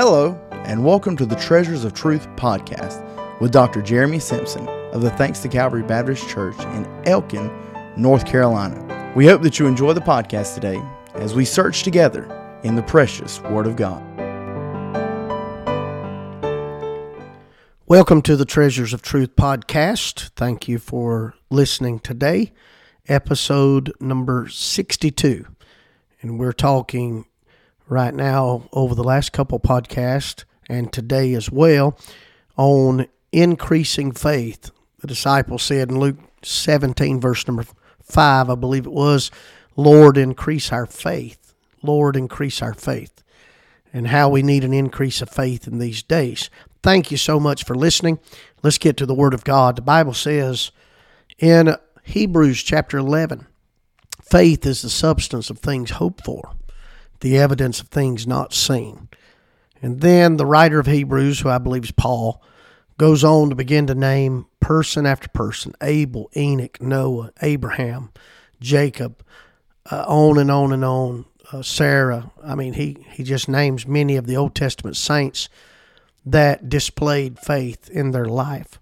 Hello, and welcome to the Treasures of Truth podcast with Dr. Jeremy Simpson of the Thanks to Calvary Baptist Church in Elkin, North Carolina. We hope that you enjoy the podcast today as we search together in the precious Word of God. Welcome to the Treasures of Truth podcast. Thank you for listening today, episode number 62. And we're talking right now over the last couple podcasts and today as well on increasing faith. The disciple said in Luke 17, verse number 5, I believe it was, Lord, increase our faith. Lord, increase our faith. And how we need an increase of faith in these days. Thank you so much for listening. Let's get to the Word of God. The Bible says in Hebrews chapter 11, faith is the substance of things hoped for the evidence of things not seen. And then the writer of Hebrews, who I believe is Paul, goes on to begin to name person after person Abel, Enoch, Noah, Abraham, Jacob, uh, on and on and on. Uh, Sarah. I mean, he, he just names many of the Old Testament saints that displayed faith in their life.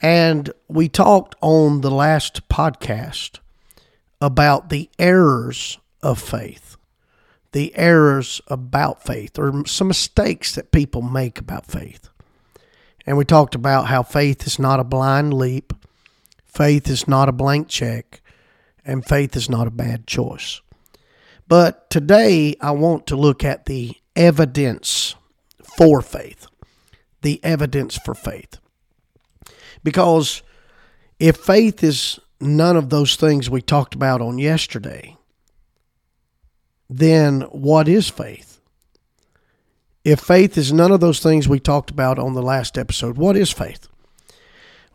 And we talked on the last podcast about the errors of faith the errors about faith or some mistakes that people make about faith. And we talked about how faith is not a blind leap, faith is not a blank check, and faith is not a bad choice. But today I want to look at the evidence for faith. The evidence for faith. Because if faith is none of those things we talked about on yesterday, then what is faith? If faith is none of those things we talked about on the last episode, what is faith?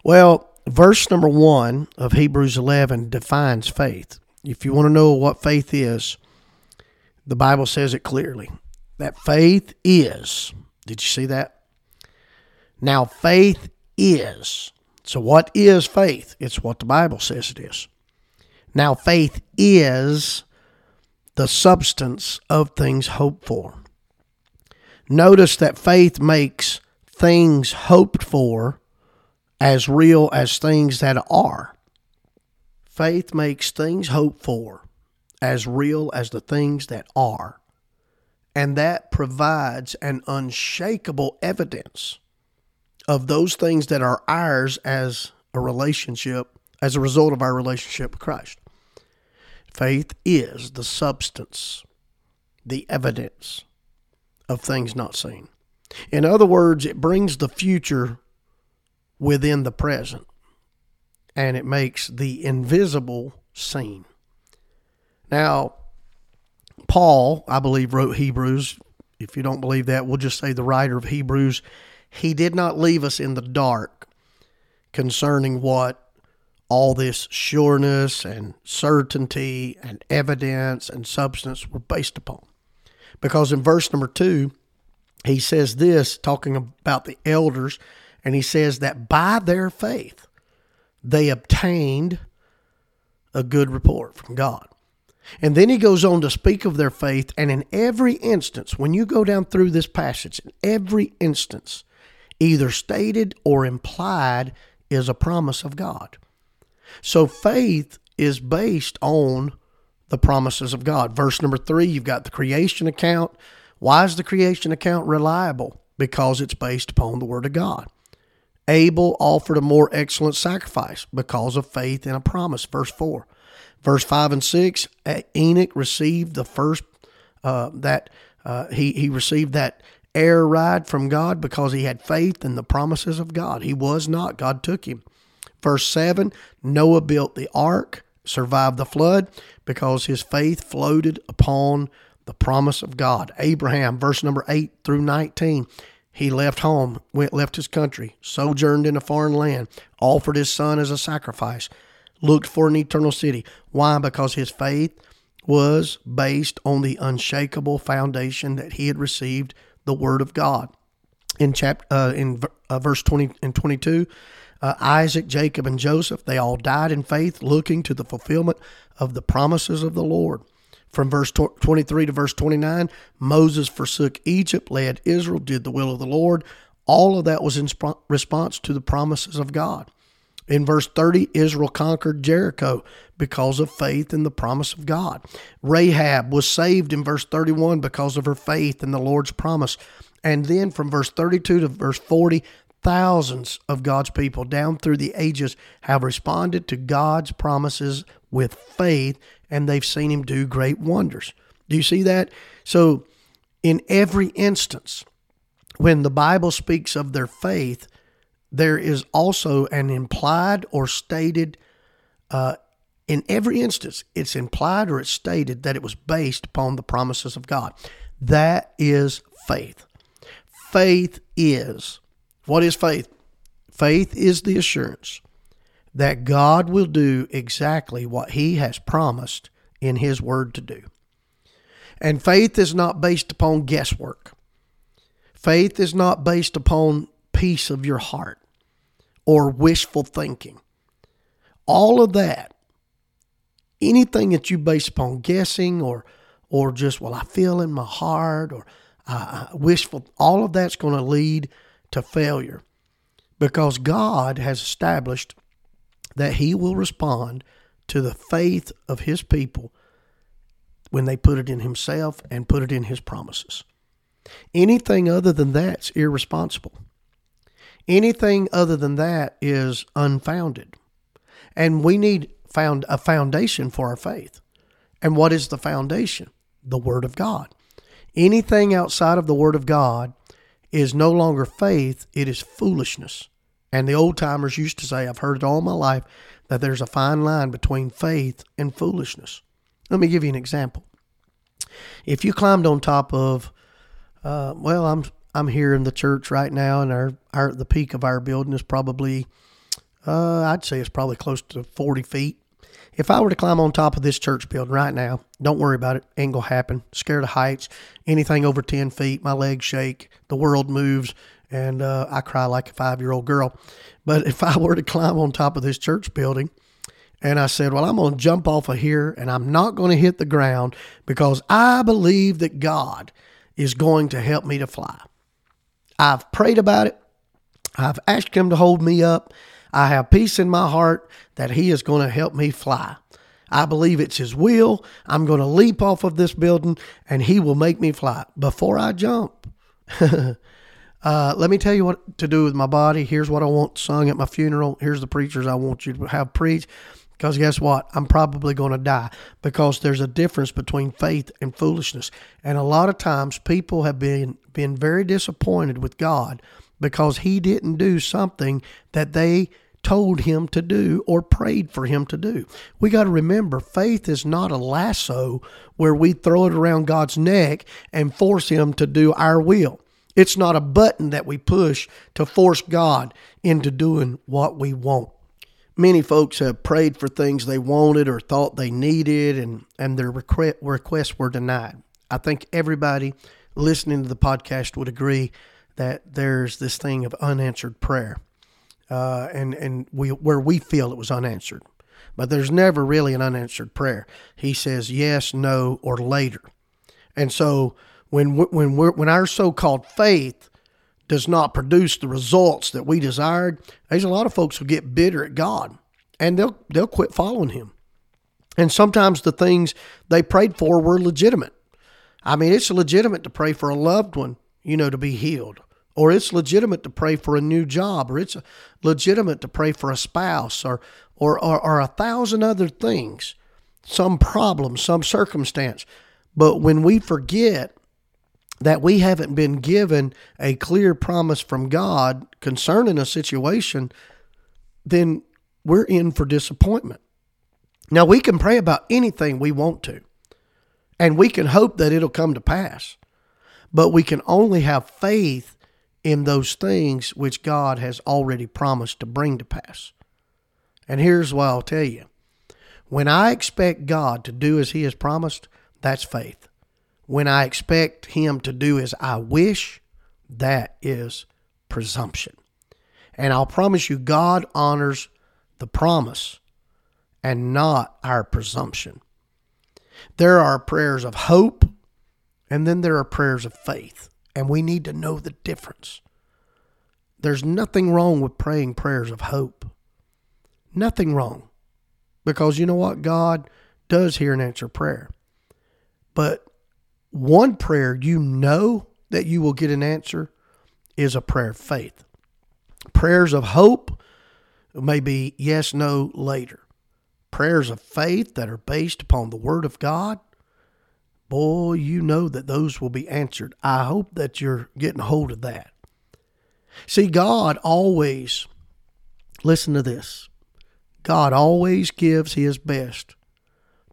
Well, verse number one of Hebrews 11 defines faith. If you want to know what faith is, the Bible says it clearly that faith is. Did you see that? Now, faith is. So, what is faith? It's what the Bible says it is. Now, faith is the substance of things hoped for. Notice that faith makes things hoped for as real as things that are. Faith makes things hoped for as real as the things that are. And that provides an unshakable evidence of those things that are ours as a relationship, as a result of our relationship with Christ. Faith is the substance, the evidence of things not seen. In other words, it brings the future within the present and it makes the invisible seen. Now, Paul, I believe, wrote Hebrews. If you don't believe that, we'll just say the writer of Hebrews. He did not leave us in the dark concerning what all this sureness and certainty and evidence and substance were based upon. Because in verse number two, he says this, talking about the elders, and he says that by their faith they obtained a good report from God. And then he goes on to speak of their faith, and in every instance, when you go down through this passage, in every instance, either stated or implied is a promise of God. So faith is based on the promises of God. Verse number three, you've got the creation account. Why is the creation account reliable? Because it's based upon the Word of God. Abel offered a more excellent sacrifice because of faith in a promise. Verse 4. Verse 5 and 6, Enoch received the first, uh, that uh, he, he received that air ride from God because he had faith in the promises of God. He was not, God took him. Verse 7 Noah built the ark, survived the flood because his faith floated upon the promise of God. Abraham, verse number 8 through 19. He left home, went left his country, sojourned in a foreign land, offered his son as a sacrifice, looked for an eternal city. Why? Because his faith was based on the unshakable foundation that he had received, the word of God. In chapter uh, in uh, verse 20 and 22, uh, Isaac, Jacob, and Joseph, they all died in faith, looking to the fulfillment of the promises of the Lord. From verse 23 to verse 29, Moses forsook Egypt, led Israel, did the will of the Lord. All of that was in response to the promises of God. In verse 30, Israel conquered Jericho because of faith in the promise of God. Rahab was saved in verse 31 because of her faith in the Lord's promise. And then from verse 32 to verse 40, thousands of God's people down through the ages have responded to God's promises with faith and they've seen him do great wonders. Do you see that? So, in every instance, when the Bible speaks of their faith, there is also an implied or stated, uh, in every instance, it's implied or it's stated that it was based upon the promises of God. That is faith. Faith is what is faith? Faith is the assurance that God will do exactly what He has promised in His Word to do. And faith is not based upon guesswork. Faith is not based upon peace of your heart or wishful thinking. All of that, anything that you base upon guessing or or just well, I feel in my heart or uh, wishful, all of that's going to lead to failure because God has established that He will respond to the faith of His people when they put it in Himself and put it in His promises. Anything other than that's irresponsible. Anything other than that is unfounded. And we need found a foundation for our faith. And what is the foundation? The Word of God. Anything outside of the Word of God is no longer faith, it is foolishness. And the old timers used to say, I've heard it all my life, that there's a fine line between faith and foolishness. Let me give you an example. If you climbed on top of, uh, well, I'm I'm here in the church right now, and our, our the peak of our building is probably, uh, I'd say it's probably close to 40 feet. If I were to climb on top of this church building right now, don't worry about it. Ain't gonna happen. Scared of heights. Anything over 10 feet, my legs shake. The world moves, and uh, I cry like a five year old girl. But if I were to climb on top of this church building, and I said, Well, I'm going to jump off of here and I'm not going to hit the ground because I believe that God is going to help me to fly. I've prayed about it. I've asked Him to hold me up. I have peace in my heart that He is going to help me fly. I believe it's His will. I'm going to leap off of this building and He will make me fly. Before I jump, uh, let me tell you what to do with my body. Here's what I want sung at my funeral. Here's the preachers I want you to have preach. Because guess what? I'm probably going to die because there's a difference between faith and foolishness. And a lot of times people have been, been very disappointed with God because He didn't do something that they told him to do or prayed for him to do. We got to remember faith is not a lasso where we throw it around God's neck and force him to do our will. It's not a button that we push to force God into doing what we want. Many folks have prayed for things they wanted or thought they needed, and, and their requests were denied. I think everybody listening to the podcast would agree that there's this thing of unanswered prayer, uh, and and we where we feel it was unanswered, but there's never really an unanswered prayer. He says yes, no, or later, and so when when when our so-called faith does not produce the results that we desired, there's a lot of folks who get bitter at God and they'll they'll quit following him. And sometimes the things they prayed for were legitimate. I mean, it's legitimate to pray for a loved one, you know, to be healed. Or it's legitimate to pray for a new job, or it's legitimate to pray for a spouse, or, or, or, or a thousand other things, some problem, some circumstance. But when we forget that we haven't been given a clear promise from God concerning a situation, then we're in for disappointment. Now, we can pray about anything we want to, and we can hope that it'll come to pass, but we can only have faith in those things which God has already promised to bring to pass. And here's what I'll tell you when I expect God to do as He has promised, that's faith when I expect him to do as I wish, that is presumption. And I'll promise you, God honors the promise and not our presumption. There are prayers of hope, and then there are prayers of faith, and we need to know the difference. There's nothing wrong with praying prayers of hope. Nothing wrong. Because you know what? God does hear and answer prayer. But one prayer you know that you will get an answer is a prayer of faith. Prayers of hope may be yes, no, later. Prayers of faith that are based upon the Word of God, boy, you know that those will be answered. I hope that you're getting hold of that. See, God always, listen to this God always gives His best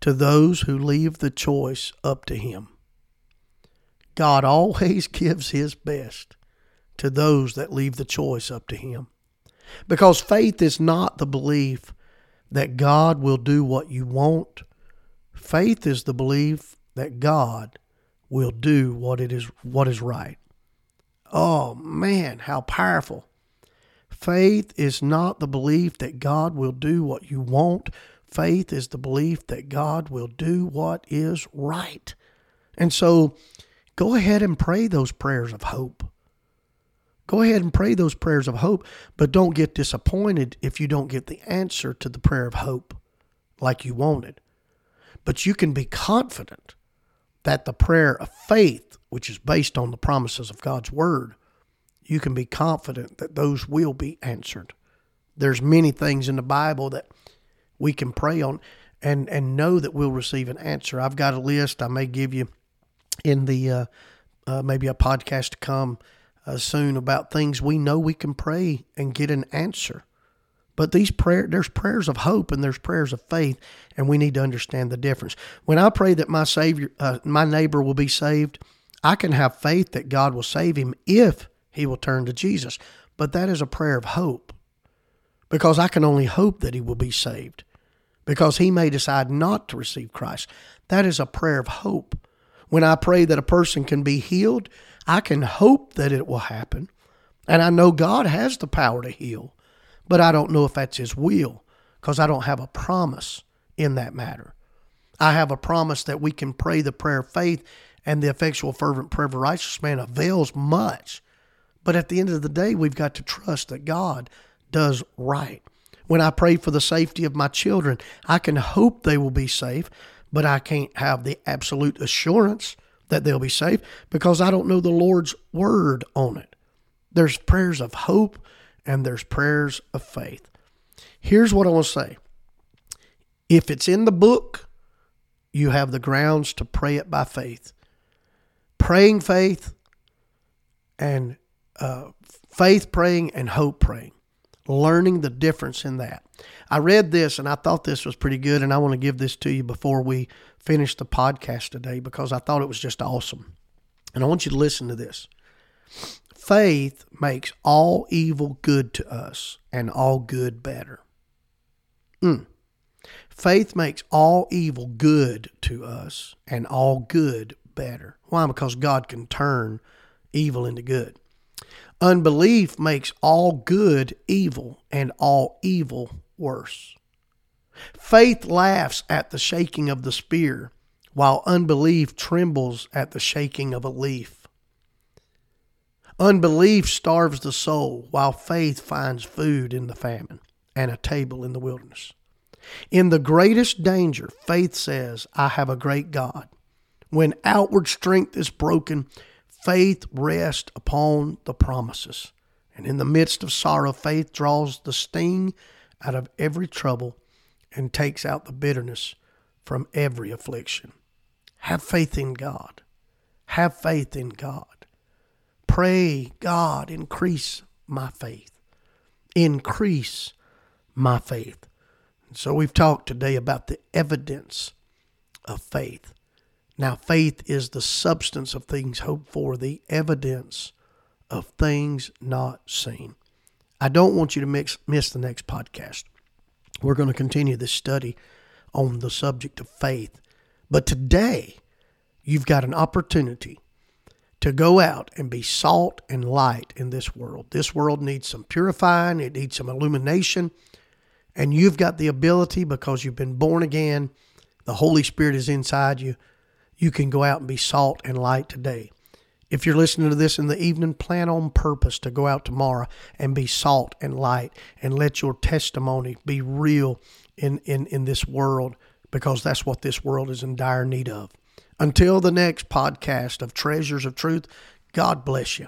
to those who leave the choice up to Him. God always gives His best to those that leave the choice up to Him. Because faith is not the belief that God will do what you want. Faith is the belief that God will do what it is what is right. Oh man, how powerful. Faith is not the belief that God will do what you want. Faith is the belief that God will do what is right. And so go ahead and pray those prayers of hope. Go ahead and pray those prayers of hope, but don't get disappointed if you don't get the answer to the prayer of hope like you wanted. But you can be confident that the prayer of faith, which is based on the promises of God's word, you can be confident that those will be answered. There's many things in the Bible that we can pray on and and know that we'll receive an answer. I've got a list I may give you in the uh, uh, maybe a podcast to come uh, soon about things we know we can pray and get an answer. But these prayer, there's prayers of hope and there's prayers of faith, and we need to understand the difference. When I pray that my savior, uh, my neighbor will be saved, I can have faith that God will save him if he will turn to Jesus. But that is a prayer of hope, because I can only hope that he will be saved, because he may decide not to receive Christ. That is a prayer of hope. When I pray that a person can be healed, I can hope that it will happen. And I know God has the power to heal, but I don't know if that's His will because I don't have a promise in that matter. I have a promise that we can pray the prayer of faith and the effectual, fervent prayer of a righteous man avails much. But at the end of the day, we've got to trust that God does right. When I pray for the safety of my children, I can hope they will be safe, but I can't have the absolute assurance that they'll be safe because I don't know the Lord's word on it. There's prayers of hope and there's prayers of faith. Here's what I want to say if it's in the book, you have the grounds to pray it by faith. Praying faith and uh, faith praying and hope praying, learning the difference in that. I read this and I thought this was pretty good, and I want to give this to you before we finish the podcast today because I thought it was just awesome. And I want you to listen to this. Faith makes all evil good to us and all good better. Mm. Faith makes all evil good to us and all good better. Why? Because God can turn evil into good. Unbelief makes all good evil and all evil worse. Faith laughs at the shaking of the spear, while unbelief trembles at the shaking of a leaf. Unbelief starves the soul, while faith finds food in the famine and a table in the wilderness. In the greatest danger, faith says, I have a great God. When outward strength is broken, faith rests upon the promises. And in the midst of sorrow, faith draws the sting out of every trouble and takes out the bitterness from every affliction. Have faith in God. Have faith in God. Pray, God, increase my faith. Increase my faith. And so we've talked today about the evidence of faith. Now, faith is the substance of things hoped for, the evidence of things not seen. I don't want you to mix, miss the next podcast. We're going to continue this study on the subject of faith. But today, you've got an opportunity to go out and be salt and light in this world. This world needs some purifying, it needs some illumination. And you've got the ability because you've been born again, the Holy Spirit is inside you, you can go out and be salt and light today. If you're listening to this in the evening, plan on purpose to go out tomorrow and be salt and light and let your testimony be real in, in, in this world because that's what this world is in dire need of. Until the next podcast of Treasures of Truth, God bless you.